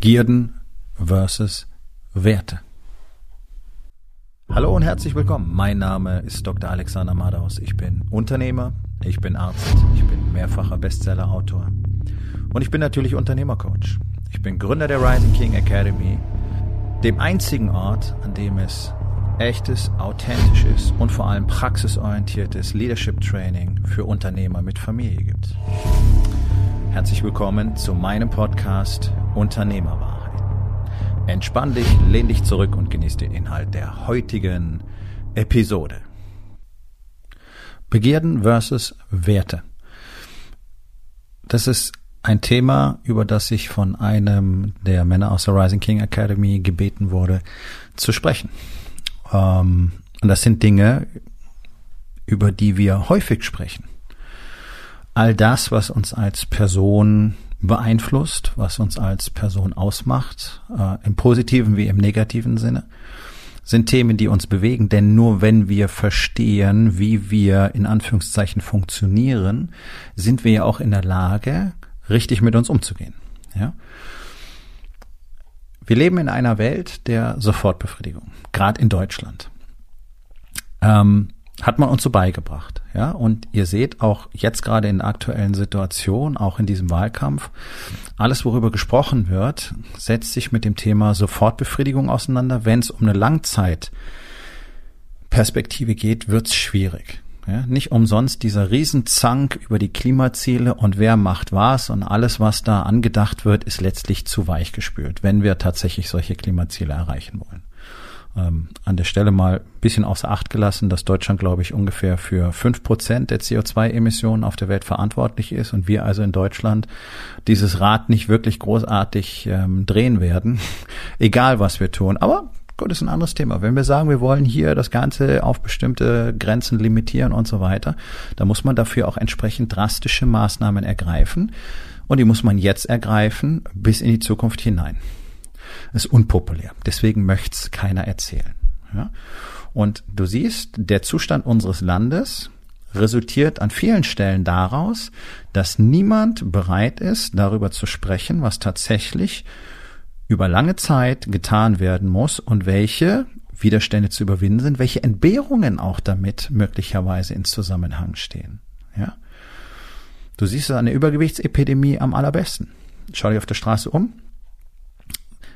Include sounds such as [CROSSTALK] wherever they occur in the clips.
Begierden versus Werte. Hallo und herzlich willkommen. Mein Name ist Dr. Alexander Madaus. Ich bin Unternehmer, ich bin Arzt, ich bin mehrfacher Bestsellerautor und ich bin natürlich Unternehmercoach. Ich bin Gründer der Rising King Academy, dem einzigen Ort, an dem es echtes, authentisches und vor allem praxisorientiertes Leadership Training für Unternehmer mit Familie gibt. Herzlich willkommen zu meinem Podcast Unternehmerwahrheit. Entspann dich, lehn dich zurück und genieß den Inhalt der heutigen Episode. Begierden versus Werte. Das ist ein Thema, über das ich von einem der Männer aus der Rising King Academy gebeten wurde, zu sprechen. Ähm, und das sind Dinge, über die wir häufig sprechen all das, was uns als Person beeinflusst, was uns als Person ausmacht, äh, im positiven wie im negativen Sinne, sind Themen, die uns bewegen, denn nur wenn wir verstehen, wie wir in Anführungszeichen funktionieren, sind wir ja auch in der Lage, richtig mit uns umzugehen. Ja? Wir leben in einer Welt der Sofortbefriedigung, gerade in Deutschland. Ähm, hat man uns so beigebracht. Ja, und ihr seht auch jetzt gerade in der aktuellen Situation, auch in diesem Wahlkampf, alles, worüber gesprochen wird, setzt sich mit dem Thema Sofortbefriedigung auseinander. Wenn es um eine Langzeitperspektive geht, wird's schwierig. Ja, nicht umsonst dieser Riesenzank über die Klimaziele und wer macht was und alles, was da angedacht wird, ist letztlich zu weich gespült, wenn wir tatsächlich solche Klimaziele erreichen wollen ähm, an der Stelle mal bisschen außer Acht gelassen, dass Deutschland, glaube ich, ungefähr für fünf Prozent der CO2-Emissionen auf der Welt verantwortlich ist und wir also in Deutschland dieses Rad nicht wirklich großartig ähm, drehen werden, [LAUGHS] egal was wir tun. Aber gut, ist ein anderes Thema. Wenn wir sagen, wir wollen hier das Ganze auf bestimmte Grenzen limitieren und so weiter, dann muss man dafür auch entsprechend drastische Maßnahmen ergreifen. Und die muss man jetzt ergreifen bis in die Zukunft hinein ist unpopulär. Deswegen möchte es keiner erzählen. Ja? Und du siehst, der Zustand unseres Landes resultiert an vielen Stellen daraus, dass niemand bereit ist, darüber zu sprechen, was tatsächlich über lange Zeit getan werden muss und welche Widerstände zu überwinden sind, welche Entbehrungen auch damit möglicherweise in Zusammenhang stehen. Ja? Du siehst es an der Übergewichtsepidemie am allerbesten. Schau dich auf der Straße um.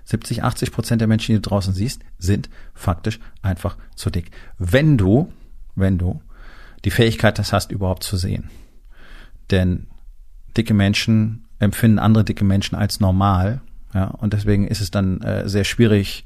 70, 80 Prozent der Menschen, die du draußen siehst, sind faktisch einfach zu dick. Wenn du, wenn du die Fähigkeit das hast, überhaupt zu sehen. Denn dicke Menschen empfinden andere dicke Menschen als normal. Ja, und deswegen ist es dann äh, sehr schwierig,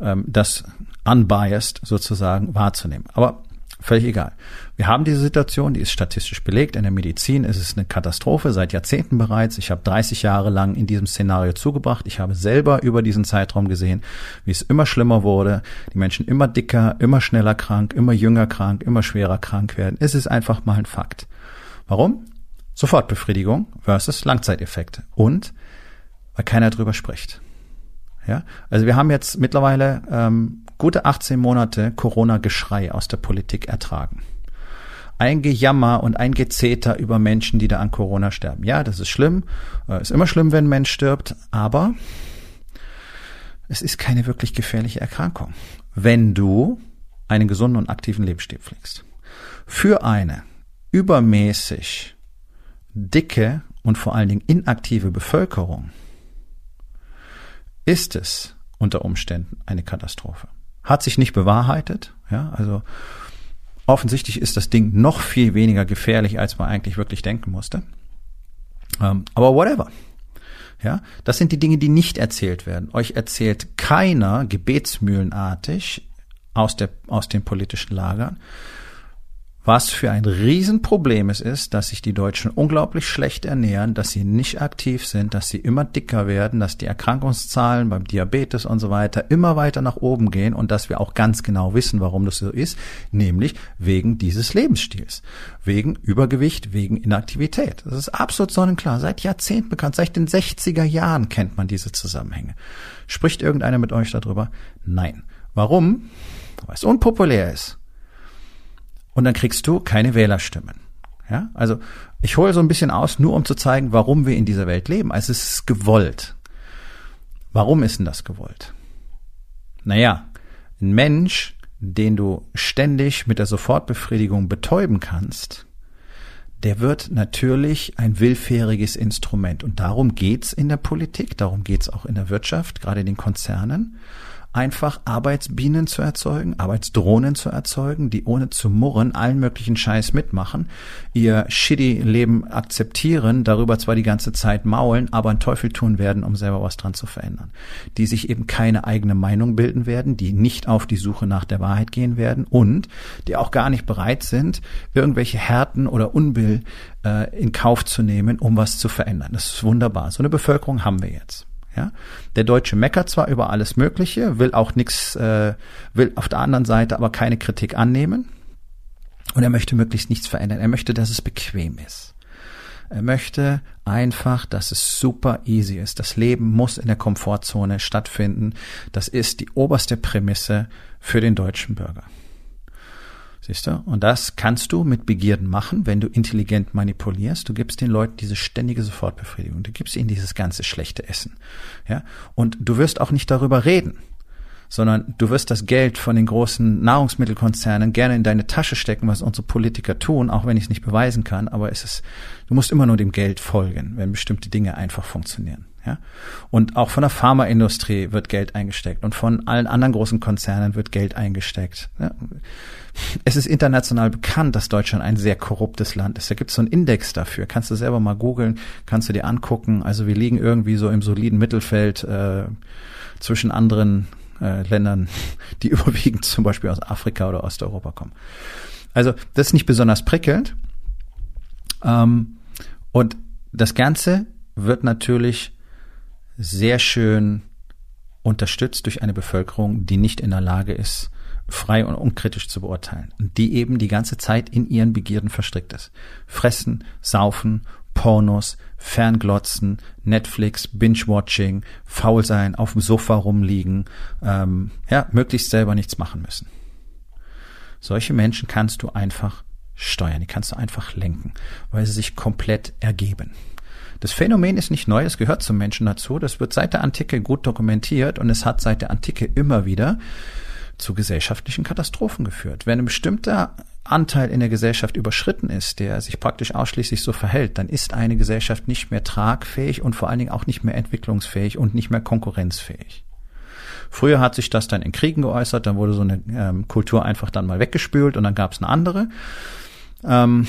ähm, das unbiased sozusagen wahrzunehmen. Aber Völlig egal. Wir haben diese Situation, die ist statistisch belegt. In der Medizin ist es eine Katastrophe seit Jahrzehnten bereits. Ich habe 30 Jahre lang in diesem Szenario zugebracht. Ich habe selber über diesen Zeitraum gesehen, wie es immer schlimmer wurde. Die Menschen immer dicker, immer schneller krank, immer jünger krank, immer schwerer krank werden. Es ist einfach mal ein Fakt. Warum? Sofortbefriedigung versus Langzeiteffekte. Und weil keiner drüber spricht. Ja, also wir haben jetzt mittlerweile ähm, gute 18 Monate Corona-Geschrei aus der Politik ertragen. Ein Gejammer und ein Gezeter über Menschen, die da an Corona sterben. Ja, das ist schlimm. Äh, ist immer schlimm, wenn ein Mensch stirbt, aber es ist keine wirklich gefährliche Erkrankung, wenn du einen gesunden und aktiven Lebensstil pflegst. Für eine übermäßig dicke und vor allen Dingen inaktive Bevölkerung ist es unter Umständen eine Katastrophe hat sich nicht bewahrheitet. Ja, also offensichtlich ist das Ding noch viel weniger gefährlich, als man eigentlich wirklich denken musste. Ähm, aber whatever. Ja, das sind die Dinge, die nicht erzählt werden. Euch erzählt keiner gebetsmühlenartig aus der, aus den politischen Lagern, was für ein Riesenproblem es ist, dass sich die Deutschen unglaublich schlecht ernähren, dass sie nicht aktiv sind, dass sie immer dicker werden, dass die Erkrankungszahlen beim Diabetes und so weiter immer weiter nach oben gehen und dass wir auch ganz genau wissen, warum das so ist, nämlich wegen dieses Lebensstils, wegen Übergewicht, wegen Inaktivität. Das ist absolut sonnenklar, seit Jahrzehnten bekannt, seit den 60er Jahren kennt man diese Zusammenhänge. Spricht irgendeiner mit euch darüber? Nein. Warum? Weil es unpopulär ist und dann kriegst du keine Wählerstimmen. Ja, also ich hole so ein bisschen aus, nur um zu zeigen, warum wir in dieser Welt leben. Also es ist gewollt. Warum ist denn das gewollt? Naja, ein Mensch, den du ständig mit der Sofortbefriedigung betäuben kannst, der wird natürlich ein willfähriges Instrument. Und darum geht's in der Politik, darum geht's auch in der Wirtschaft, gerade in den Konzernen einfach Arbeitsbienen zu erzeugen, Arbeitsdrohnen zu erzeugen, die ohne zu murren allen möglichen Scheiß mitmachen, ihr shitty Leben akzeptieren, darüber zwar die ganze Zeit maulen, aber einen Teufel tun werden, um selber was dran zu verändern. Die sich eben keine eigene Meinung bilden werden, die nicht auf die Suche nach der Wahrheit gehen werden und die auch gar nicht bereit sind, irgendwelche Härten oder Unbill äh, in Kauf zu nehmen, um was zu verändern. Das ist wunderbar. So eine Bevölkerung haben wir jetzt. Ja? Der Deutsche meckert zwar über alles Mögliche, will auch nichts, äh, will auf der anderen Seite aber keine Kritik annehmen und er möchte möglichst nichts verändern. Er möchte, dass es bequem ist. Er möchte einfach, dass es super easy ist. Das Leben muss in der Komfortzone stattfinden. Das ist die oberste Prämisse für den deutschen Bürger. Siehst du? Und das kannst du mit Begierden machen, wenn du intelligent manipulierst. Du gibst den Leuten diese ständige Sofortbefriedigung. Du gibst ihnen dieses ganze schlechte Essen. Ja? Und du wirst auch nicht darüber reden, sondern du wirst das Geld von den großen Nahrungsmittelkonzernen gerne in deine Tasche stecken, was unsere Politiker tun, auch wenn ich es nicht beweisen kann. Aber es ist, du musst immer nur dem Geld folgen, wenn bestimmte Dinge einfach funktionieren. Ja? Und auch von der Pharmaindustrie wird Geld eingesteckt und von allen anderen großen Konzernen wird Geld eingesteckt. Ja? Es ist international bekannt, dass Deutschland ein sehr korruptes Land ist. Da gibt es so einen Index dafür. Kannst du selber mal googeln, kannst du dir angucken. Also wir liegen irgendwie so im soliden Mittelfeld äh, zwischen anderen äh, Ländern, [LAUGHS] die [LAUGHS] überwiegend zum Beispiel aus Afrika oder Osteuropa kommen. Also das ist nicht besonders prickelnd. Ähm, und das Ganze wird natürlich sehr schön unterstützt durch eine Bevölkerung, die nicht in der Lage ist, frei und unkritisch zu beurteilen. Und die eben die ganze Zeit in ihren Begierden verstrickt ist. Fressen, saufen, Pornos, Fernglotzen, Netflix, Binge-Watching, faul sein, auf dem Sofa rumliegen, ähm, ja, möglichst selber nichts machen müssen. Solche Menschen kannst du einfach steuern, die kannst du einfach lenken, weil sie sich komplett ergeben. Das Phänomen ist nicht neu, es gehört zum Menschen dazu. Das wird seit der Antike gut dokumentiert und es hat seit der Antike immer wieder zu gesellschaftlichen Katastrophen geführt. Wenn ein bestimmter Anteil in der Gesellschaft überschritten ist, der sich praktisch ausschließlich so verhält, dann ist eine Gesellschaft nicht mehr tragfähig und vor allen Dingen auch nicht mehr entwicklungsfähig und nicht mehr konkurrenzfähig. Früher hat sich das dann in Kriegen geäußert, dann wurde so eine ähm, Kultur einfach dann mal weggespült und dann gab es eine andere. Ähm,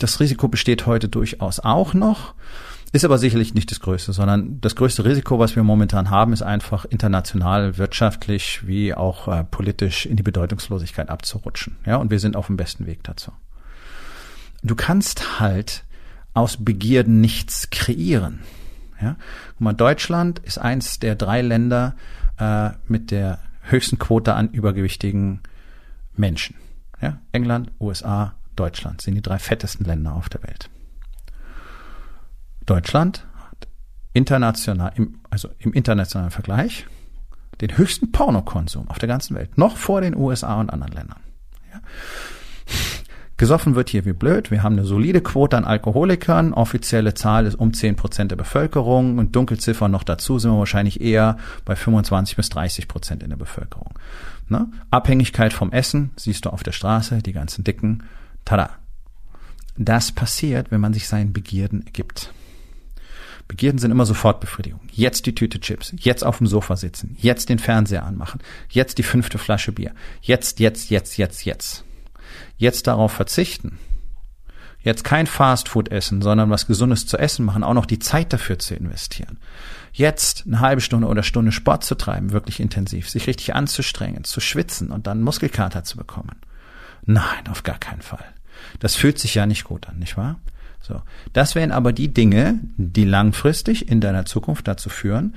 das Risiko besteht heute durchaus auch noch. Ist aber sicherlich nicht das Größte, sondern das größte Risiko, was wir momentan haben, ist einfach international, wirtschaftlich wie auch äh, politisch in die Bedeutungslosigkeit abzurutschen. Ja, und wir sind auf dem besten Weg dazu. Du kannst halt aus Begierden nichts kreieren. Ja, guck mal, Deutschland ist eins der drei Länder äh, mit der höchsten Quote an übergewichtigen Menschen. Ja, England, USA, Deutschland sind die drei fettesten Länder auf der Welt. Deutschland hat international, im, also im internationalen Vergleich, den höchsten Pornokonsum auf der ganzen Welt, noch vor den USA und anderen Ländern. Ja. Gesoffen wird hier wie blöd. Wir haben eine solide Quote an Alkoholikern. Offizielle Zahl ist um 10 Prozent der Bevölkerung und Dunkelziffern noch dazu sind wir wahrscheinlich eher bei 25 bis 30 Prozent in der Bevölkerung. Ne? Abhängigkeit vom Essen siehst du auf der Straße, die ganzen Dicken. Tada. Das passiert, wenn man sich seinen Begierden ergibt. Begierden sind immer Sofortbefriedigung. Jetzt die Tüte Chips, jetzt auf dem Sofa sitzen, jetzt den Fernseher anmachen, jetzt die fünfte Flasche Bier, jetzt, jetzt, jetzt, jetzt, jetzt. Jetzt darauf verzichten. Jetzt kein Fastfood essen, sondern was Gesundes zu essen machen, auch noch die Zeit dafür zu investieren. Jetzt eine halbe Stunde oder Stunde Sport zu treiben, wirklich intensiv, sich richtig anzustrengen, zu schwitzen und dann Muskelkater zu bekommen. Nein, auf gar keinen Fall. Das fühlt sich ja nicht gut an, nicht wahr? So. Das wären aber die Dinge, die langfristig in deiner Zukunft dazu führen,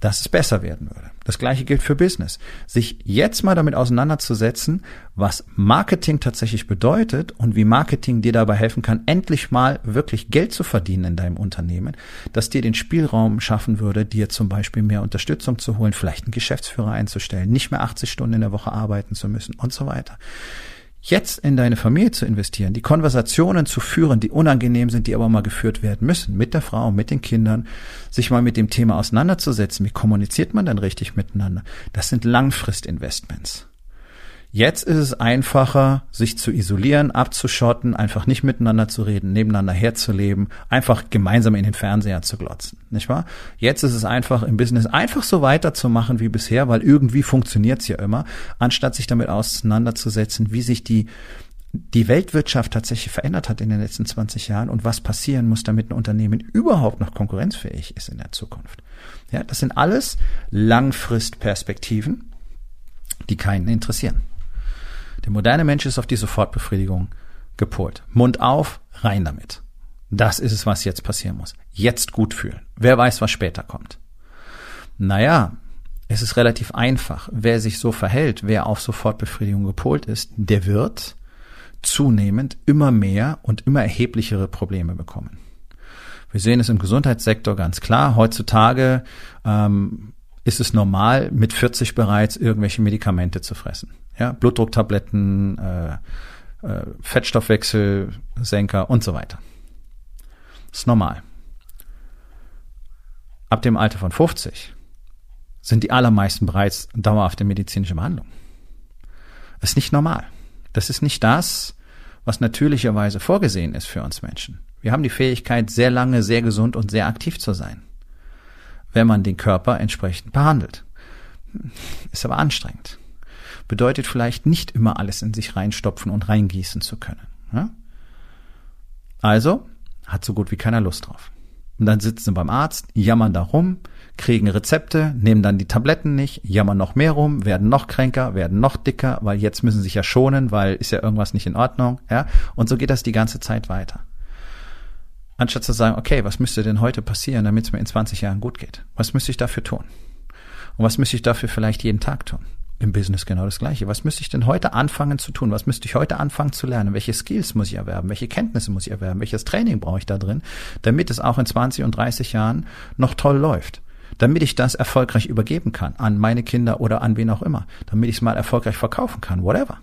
dass es besser werden würde. Das gleiche gilt für Business. Sich jetzt mal damit auseinanderzusetzen, was Marketing tatsächlich bedeutet und wie Marketing dir dabei helfen kann, endlich mal wirklich Geld zu verdienen in deinem Unternehmen, dass dir den Spielraum schaffen würde, dir zum Beispiel mehr Unterstützung zu holen, vielleicht einen Geschäftsführer einzustellen, nicht mehr 80 Stunden in der Woche arbeiten zu müssen und so weiter. Jetzt in deine Familie zu investieren, die Konversationen zu führen, die unangenehm sind, die aber mal geführt werden müssen, mit der Frau, mit den Kindern, sich mal mit dem Thema auseinanderzusetzen. Wie kommuniziert man dann richtig miteinander? Das sind Langfristinvestments. Jetzt ist es einfacher, sich zu isolieren, abzuschotten, einfach nicht miteinander zu reden, nebeneinander herzuleben, einfach gemeinsam in den Fernseher zu glotzen, nicht wahr? Jetzt ist es einfach im Business einfach so weiterzumachen wie bisher, weil irgendwie funktioniert's ja immer, anstatt sich damit auseinanderzusetzen, wie sich die die Weltwirtschaft tatsächlich verändert hat in den letzten 20 Jahren und was passieren muss, damit ein Unternehmen überhaupt noch konkurrenzfähig ist in der Zukunft. Ja, das sind alles Langfristperspektiven, die keinen interessieren. Der moderne Mensch ist auf die Sofortbefriedigung gepolt. Mund auf, rein damit. Das ist es, was jetzt passieren muss. Jetzt gut fühlen. Wer weiß, was später kommt. Naja, es ist relativ einfach. Wer sich so verhält, wer auf Sofortbefriedigung gepolt ist, der wird zunehmend immer mehr und immer erheblichere Probleme bekommen. Wir sehen es im Gesundheitssektor ganz klar. Heutzutage ähm, ist es normal, mit 40 bereits irgendwelche Medikamente zu fressen. Ja, Blutdrucktabletten, äh, äh, Fettstoffwechselsenker und so weiter. Ist normal. Ab dem Alter von 50 sind die allermeisten bereits dauerhafte medizinische Behandlung. Das ist nicht normal. Das ist nicht das, was natürlicherweise vorgesehen ist für uns Menschen. Wir haben die Fähigkeit, sehr lange, sehr gesund und sehr aktiv zu sein wenn man den Körper entsprechend behandelt. Ist aber anstrengend. Bedeutet vielleicht nicht immer alles in sich reinstopfen und reingießen zu können. Ja? Also hat so gut wie keiner Lust drauf. Und dann sitzen sie beim Arzt, jammern da rum, kriegen Rezepte, nehmen dann die Tabletten nicht, jammern noch mehr rum, werden noch kränker, werden noch dicker, weil jetzt müssen sie sich ja schonen, weil ist ja irgendwas nicht in Ordnung, ja? Und so geht das die ganze Zeit weiter. Anstatt zu sagen, okay, was müsste denn heute passieren, damit es mir in 20 Jahren gut geht? Was müsste ich dafür tun? Und was müsste ich dafür vielleicht jeden Tag tun? Im Business genau das Gleiche. Was müsste ich denn heute anfangen zu tun? Was müsste ich heute anfangen zu lernen? Welche Skills muss ich erwerben? Welche Kenntnisse muss ich erwerben? Welches Training brauche ich da drin, damit es auch in 20 und 30 Jahren noch toll läuft? Damit ich das erfolgreich übergeben kann an meine Kinder oder an wen auch immer. Damit ich es mal erfolgreich verkaufen kann. Whatever.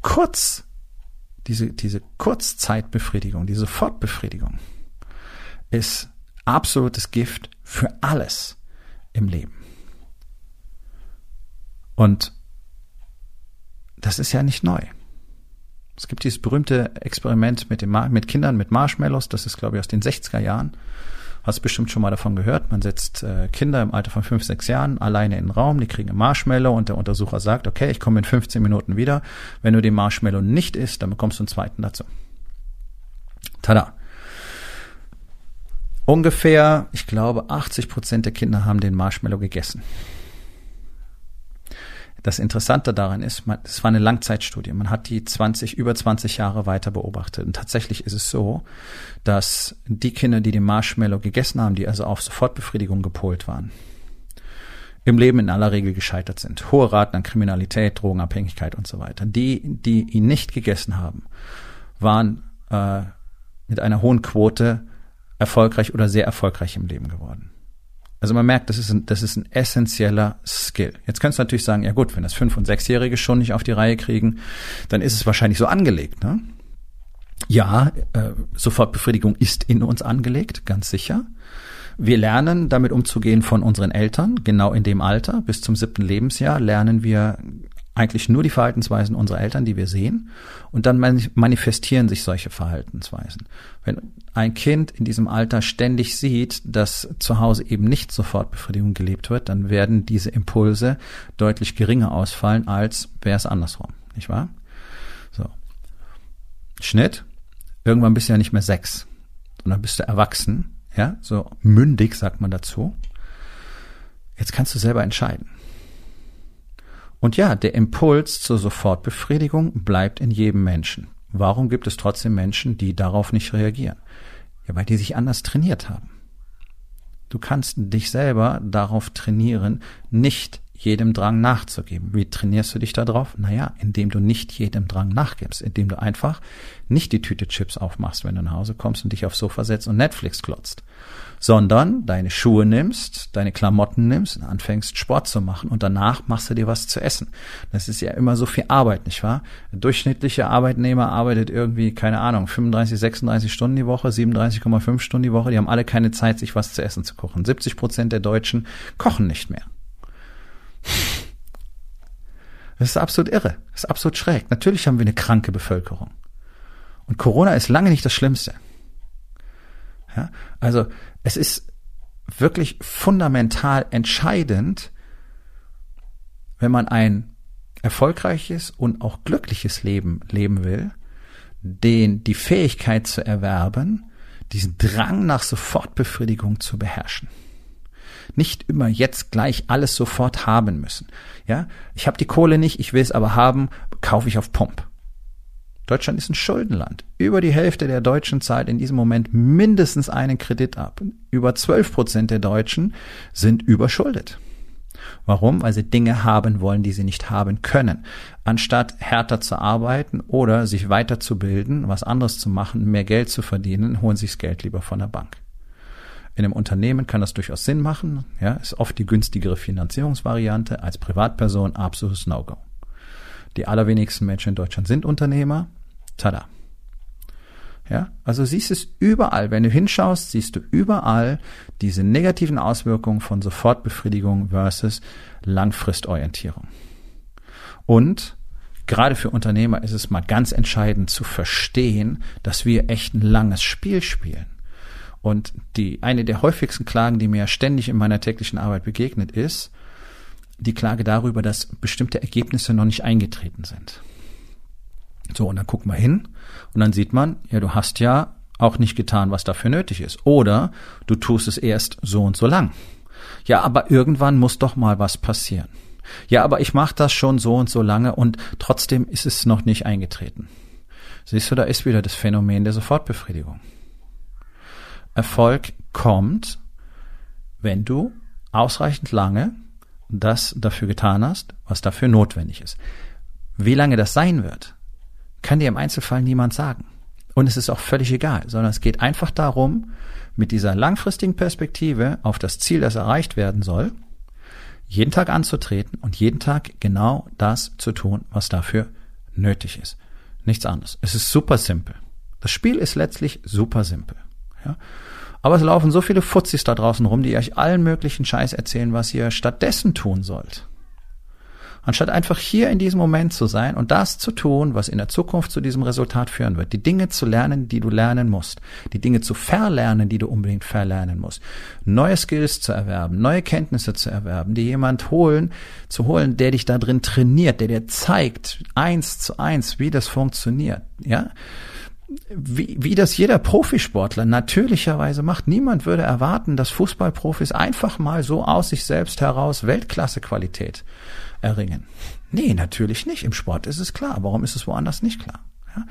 Kurz diese, diese Kurzzeitbefriedigung, diese Fortbefriedigung ist absolutes Gift für alles im Leben. Und das ist ja nicht neu. Es gibt dieses berühmte Experiment mit, dem, mit Kindern mit Marshmallows, das ist, glaube ich, aus den 60er Jahren. Hast bestimmt schon mal davon gehört. Man setzt äh, Kinder im Alter von fünf, sechs Jahren alleine in den Raum, die kriegen ein Marshmallow und der Untersucher sagt, okay, ich komme in 15 Minuten wieder. Wenn du den Marshmallow nicht isst, dann bekommst du einen zweiten dazu. Tada. Ungefähr, ich glaube, 80 Prozent der Kinder haben den Marshmallow gegessen. Das Interessante daran ist, es war eine Langzeitstudie. Man hat die 20, über 20 Jahre weiter beobachtet. Und tatsächlich ist es so, dass die Kinder, die den Marshmallow gegessen haben, die also auf Sofortbefriedigung gepolt waren, im Leben in aller Regel gescheitert sind. Hohe Raten an Kriminalität, Drogenabhängigkeit und so weiter. Die, die ihn nicht gegessen haben, waren äh, mit einer hohen Quote erfolgreich oder sehr erfolgreich im Leben geworden. Also man merkt, das ist ein, das ist ein essentieller Skill. Jetzt kannst du natürlich sagen, ja gut, wenn das Fünf- und Sechsjährige schon nicht auf die Reihe kriegen, dann ist es wahrscheinlich so angelegt. Ne? Ja, äh, Sofortbefriedigung ist in uns angelegt, ganz sicher. Wir lernen damit umzugehen von unseren Eltern, genau in dem Alter. Bis zum siebten Lebensjahr lernen wir eigentlich nur die Verhaltensweisen unserer Eltern, die wir sehen. Und dann manifestieren sich solche Verhaltensweisen. Wenn ein Kind in diesem Alter ständig sieht, dass zu Hause eben nicht sofort Befriedigung gelebt wird, dann werden diese Impulse deutlich geringer ausfallen, als wäre es andersrum. Nicht wahr? So. Schnitt. Irgendwann bist du ja nicht mehr sechs, sondern bist du erwachsen. Ja, so mündig sagt man dazu. Jetzt kannst du selber entscheiden. Und ja, der Impuls zur Sofortbefriedigung bleibt in jedem Menschen. Warum gibt es trotzdem Menschen, die darauf nicht reagieren? Ja, weil die sich anders trainiert haben. Du kannst dich selber darauf trainieren, nicht jedem Drang nachzugeben. Wie trainierst du dich darauf? Naja, indem du nicht jedem Drang nachgibst, indem du einfach nicht die Tüte Chips aufmachst, wenn du nach Hause kommst und dich aufs Sofa setzt und Netflix glotzt, sondern deine Schuhe nimmst, deine Klamotten nimmst und anfängst Sport zu machen und danach machst du dir was zu essen. Das ist ja immer so viel Arbeit, nicht wahr? Ein durchschnittlicher Arbeitnehmer arbeitet irgendwie, keine Ahnung, 35, 36 Stunden die Woche, 37,5 Stunden die Woche, die haben alle keine Zeit, sich was zu essen zu kochen. 70 Prozent der Deutschen kochen nicht mehr. Das ist absolut irre. Das ist absolut schräg. Natürlich haben wir eine kranke Bevölkerung. Und Corona ist lange nicht das Schlimmste. Ja, also es ist wirklich fundamental entscheidend, wenn man ein erfolgreiches und auch glückliches Leben leben will, den die Fähigkeit zu erwerben, diesen Drang nach Sofortbefriedigung zu beherrschen. Nicht immer jetzt gleich alles sofort haben müssen. Ja, ich habe die Kohle nicht, ich will es aber haben, kaufe ich auf Pump. Deutschland ist ein Schuldenland. Über die Hälfte der Deutschen zahlt in diesem Moment mindestens einen Kredit ab. Über 12 Prozent der Deutschen sind überschuldet. Warum? Weil sie Dinge haben wollen, die sie nicht haben können. Anstatt härter zu arbeiten oder sich weiterzubilden, was anderes zu machen, mehr Geld zu verdienen, holen sie das Geld lieber von der Bank. In einem Unternehmen kann das durchaus Sinn machen, ja, ist oft die günstigere Finanzierungsvariante als Privatperson absolutes No-Go. Die allerwenigsten Menschen in Deutschland sind Unternehmer. Tada. Ja, also siehst es überall. Wenn du hinschaust, siehst du überall diese negativen Auswirkungen von Sofortbefriedigung versus Langfristorientierung. Und gerade für Unternehmer ist es mal ganz entscheidend zu verstehen, dass wir echt ein langes Spiel spielen. Und die, eine der häufigsten Klagen, die mir ständig in meiner täglichen Arbeit begegnet, ist, die Klage darüber, dass bestimmte Ergebnisse noch nicht eingetreten sind. So, und dann guckt man hin und dann sieht man, ja, du hast ja auch nicht getan, was dafür nötig ist. Oder du tust es erst so und so lang. Ja, aber irgendwann muss doch mal was passieren. Ja, aber ich mache das schon so und so lange und trotzdem ist es noch nicht eingetreten. Siehst du, da ist wieder das Phänomen der Sofortbefriedigung. Erfolg kommt, wenn du ausreichend lange das dafür getan hast, was dafür notwendig ist. Wie lange das sein wird, kann dir im Einzelfall niemand sagen. Und es ist auch völlig egal, sondern es geht einfach darum, mit dieser langfristigen Perspektive auf das Ziel, das erreicht werden soll, jeden Tag anzutreten und jeden Tag genau das zu tun, was dafür nötig ist. Nichts anderes. Es ist super simpel. Das Spiel ist letztlich super simpel. Ja? Aber es laufen so viele Fuzzis da draußen rum, die euch allen möglichen Scheiß erzählen, was ihr stattdessen tun sollt. Anstatt einfach hier in diesem Moment zu sein und das zu tun, was in der Zukunft zu diesem Resultat führen wird. Die Dinge zu lernen, die du lernen musst. Die Dinge zu verlernen, die du unbedingt verlernen musst. Neue Skills zu erwerben, neue Kenntnisse zu erwerben, die jemand holen, zu holen, der dich da drin trainiert, der dir zeigt, eins zu eins, wie das funktioniert. Ja? Wie, wie das jeder Profisportler natürlicherweise macht. Niemand würde erwarten, dass Fußballprofis einfach mal so aus sich selbst heraus Weltklassequalität erringen. Nee, natürlich nicht. Im Sport ist es klar. Warum ist es woanders nicht klar? Ja?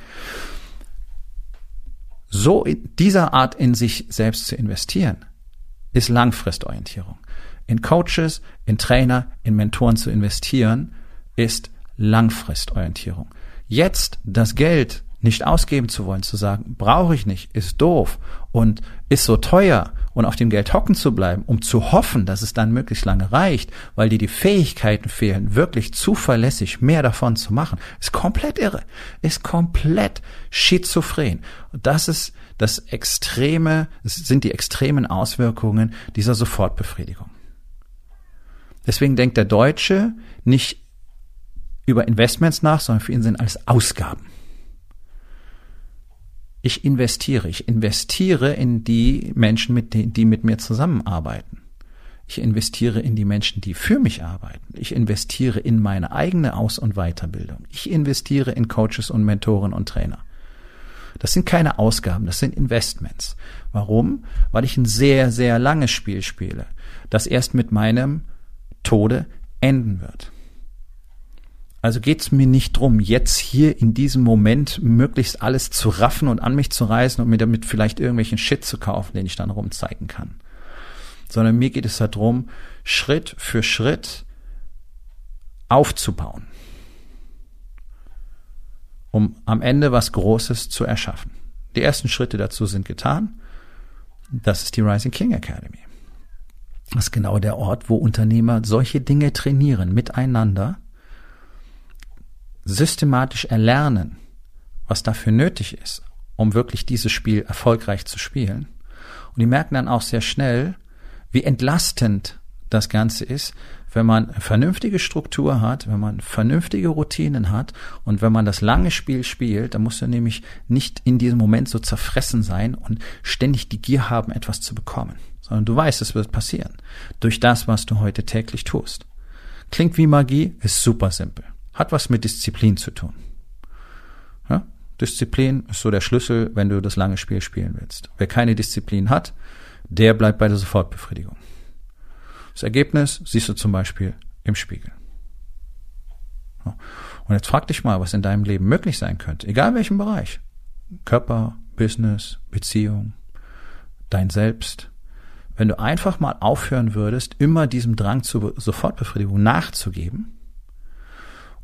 So in dieser Art in sich selbst zu investieren, ist Langfristorientierung. In Coaches, in Trainer, in Mentoren zu investieren, ist Langfristorientierung. Jetzt das Geld nicht ausgeben zu wollen, zu sagen, brauche ich nicht, ist doof und ist so teuer und auf dem Geld hocken zu bleiben, um zu hoffen, dass es dann möglichst lange reicht, weil dir die Fähigkeiten fehlen, wirklich zuverlässig mehr davon zu machen, ist komplett irre, ist komplett schizophren. Das ist das extreme, es sind die extremen Auswirkungen dieser Sofortbefriedigung. Deswegen denkt der Deutsche nicht über Investments nach, sondern für ihn sind alles Ausgaben ich investiere. Ich investiere in die Menschen, mit denen, die mit mir zusammenarbeiten. Ich investiere in die Menschen, die für mich arbeiten. Ich investiere in meine eigene Aus- und Weiterbildung. Ich investiere in Coaches und Mentoren und Trainer. Das sind keine Ausgaben, das sind Investments. Warum? Weil ich ein sehr, sehr langes Spiel spiele, das erst mit meinem Tode enden wird. Also geht's mir nicht drum, jetzt hier in diesem Moment möglichst alles zu raffen und an mich zu reißen und mir damit vielleicht irgendwelchen Shit zu kaufen, den ich dann rumzeigen kann. Sondern mir geht es darum, Schritt für Schritt aufzubauen, um am Ende was Großes zu erschaffen. Die ersten Schritte dazu sind getan. Das ist die Rising King Academy. Das ist genau der Ort, wo Unternehmer solche Dinge trainieren, miteinander, systematisch erlernen, was dafür nötig ist, um wirklich dieses Spiel erfolgreich zu spielen. Und die merken dann auch sehr schnell, wie entlastend das Ganze ist, wenn man eine vernünftige Struktur hat, wenn man vernünftige Routinen hat und wenn man das lange Spiel spielt, dann muss er nämlich nicht in diesem Moment so zerfressen sein und ständig die Gier haben, etwas zu bekommen, sondern du weißt, es wird passieren durch das, was du heute täglich tust. Klingt wie Magie, ist super simpel, hat was mit Disziplin zu tun. Ja? Disziplin ist so der Schlüssel, wenn du das lange Spiel spielen willst. Wer keine Disziplin hat, der bleibt bei der Sofortbefriedigung. Das Ergebnis siehst du zum Beispiel im Spiegel. Und jetzt frag dich mal, was in deinem Leben möglich sein könnte, egal welchem Bereich. Körper, Business, Beziehung, dein Selbst. Wenn du einfach mal aufhören würdest, immer diesem Drang zur Sofortbefriedigung nachzugeben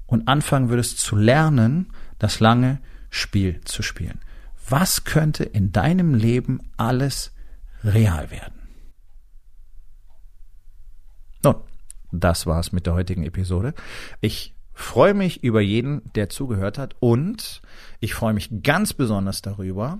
und anfangen würdest zu lernen, das lange Spiel zu spielen. Was könnte in deinem Leben alles real werden? Nun, das war's mit der heutigen Episode. Ich freue mich über jeden, der zugehört hat und ich freue mich ganz besonders darüber,